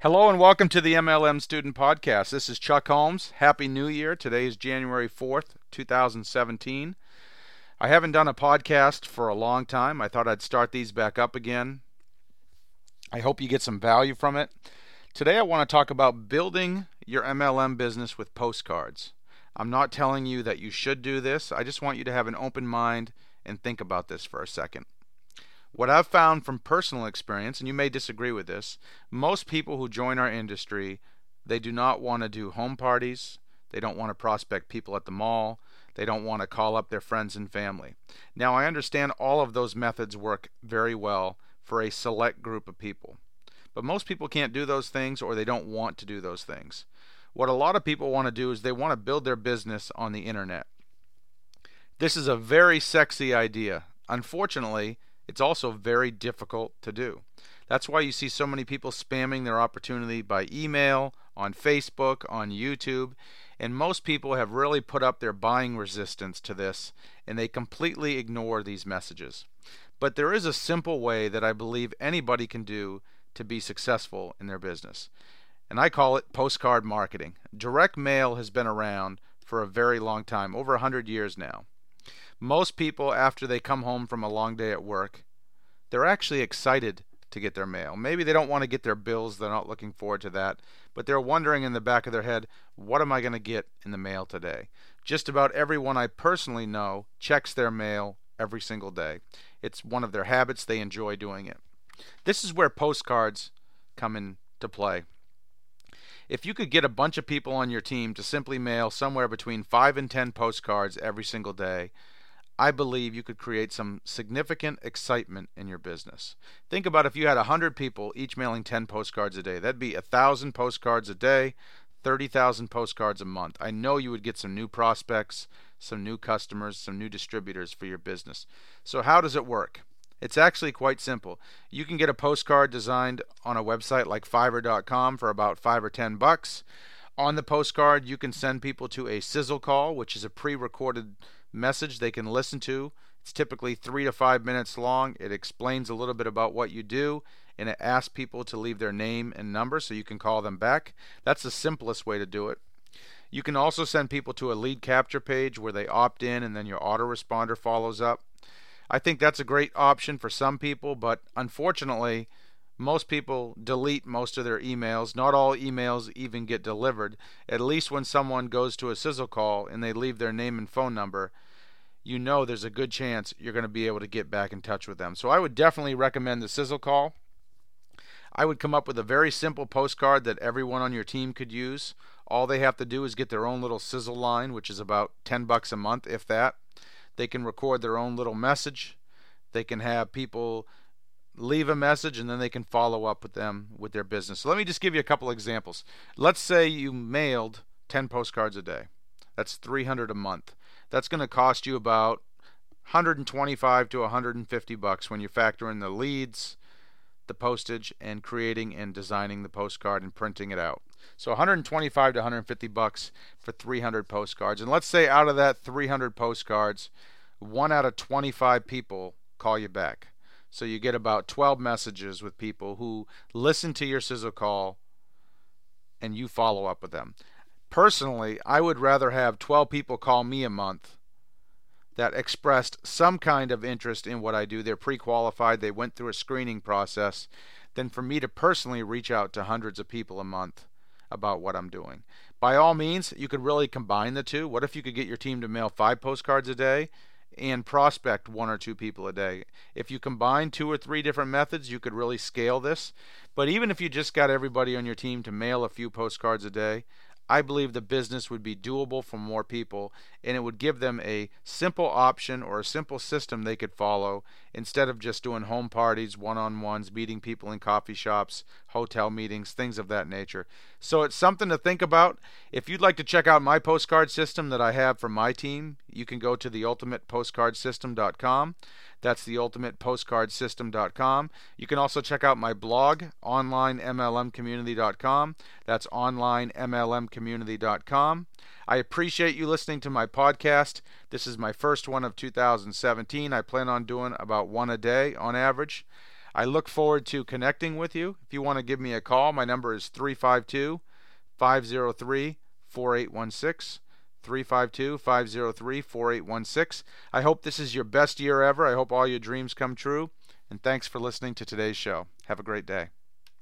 Hello and welcome to the MLM Student Podcast. This is Chuck Holmes. Happy New Year. Today is January 4th, 2017. I haven't done a podcast for a long time. I thought I'd start these back up again. I hope you get some value from it. Today I want to talk about building your MLM business with postcards. I'm not telling you that you should do this. I just want you to have an open mind and think about this for a second. What I've found from personal experience, and you may disagree with this, most people who join our industry, they do not want to do home parties. They don't want to prospect people at the mall. They don't want to call up their friends and family. Now, I understand all of those methods work very well for a select group of people. But most people can't do those things or they don't want to do those things. What a lot of people want to do is they want to build their business on the internet. This is a very sexy idea. Unfortunately, it's also very difficult to do. That's why you see so many people spamming their opportunity by email, on Facebook, on YouTube, and most people have really put up their buying resistance to this and they completely ignore these messages. But there is a simple way that I believe anybody can do to be successful in their business. And I call it postcard marketing. Direct mail has been around for a very long time, over a 100 years now. Most people, after they come home from a long day at work, they're actually excited to get their mail. Maybe they don't want to get their bills, they're not looking forward to that, but they're wondering in the back of their head, what am I going to get in the mail today? Just about everyone I personally know checks their mail every single day. It's one of their habits, they enjoy doing it. This is where postcards come into play. If you could get a bunch of people on your team to simply mail somewhere between 5 and 10 postcards every single day, I believe you could create some significant excitement in your business. Think about if you had 100 people each mailing 10 postcards a day. That'd be 1,000 postcards a day, 30,000 postcards a month. I know you would get some new prospects, some new customers, some new distributors for your business. So, how does it work? It's actually quite simple. You can get a postcard designed on a website like fiverr.com for about 5 or 10 bucks. On the postcard, you can send people to a sizzle call, which is a pre-recorded message they can listen to. It's typically three to five minutes long. It explains a little bit about what you do and it asks people to leave their name and number so you can call them back. That's the simplest way to do it. You can also send people to a lead capture page where they opt in and then your autoresponder follows up. I think that's a great option for some people, but unfortunately, most people delete most of their emails. Not all emails even get delivered. At least when someone goes to a sizzle call and they leave their name and phone number, you know there's a good chance you're going to be able to get back in touch with them. So I would definitely recommend the sizzle call. I would come up with a very simple postcard that everyone on your team could use. All they have to do is get their own little sizzle line, which is about 10 bucks a month if that. They can record their own little message. They can have people leave a message and then they can follow up with them with their business. So let me just give you a couple examples. Let's say you mailed 10 postcards a day. That's 300 a month that's going to cost you about 125 to 150 bucks when you factor in the leads, the postage, and creating and designing the postcard and printing it out. So 125 to 150 bucks for 300 postcards. And let's say out of that 300 postcards, one out of 25 people call you back. So you get about 12 messages with people who listen to your sizzle call and you follow up with them. Personally, I would rather have 12 people call me a month that expressed some kind of interest in what I do. They're pre qualified, they went through a screening process, than for me to personally reach out to hundreds of people a month about what I'm doing. By all means, you could really combine the two. What if you could get your team to mail five postcards a day and prospect one or two people a day? If you combine two or three different methods, you could really scale this. But even if you just got everybody on your team to mail a few postcards a day, I believe the business would be doable for more people and it would give them a simple option or a simple system they could follow instead of just doing home parties, one on ones, meeting people in coffee shops, hotel meetings, things of that nature. So it's something to think about. If you'd like to check out my postcard system that I have for my team, you can go to theultimatepostcardsystem.com. That's theultimatepostcardsystem.com. You can also check out my blog, onlinemlmcommunity.com. That's onlinemlmcommunity.com. I appreciate you listening to my podcast. This is my first one of 2017. I plan on doing about one a day on average. I look forward to connecting with you. If you want to give me a call, my number is 352 503 4816. 352 503 4816. I hope this is your best year ever. I hope all your dreams come true. And thanks for listening to today's show. Have a great day.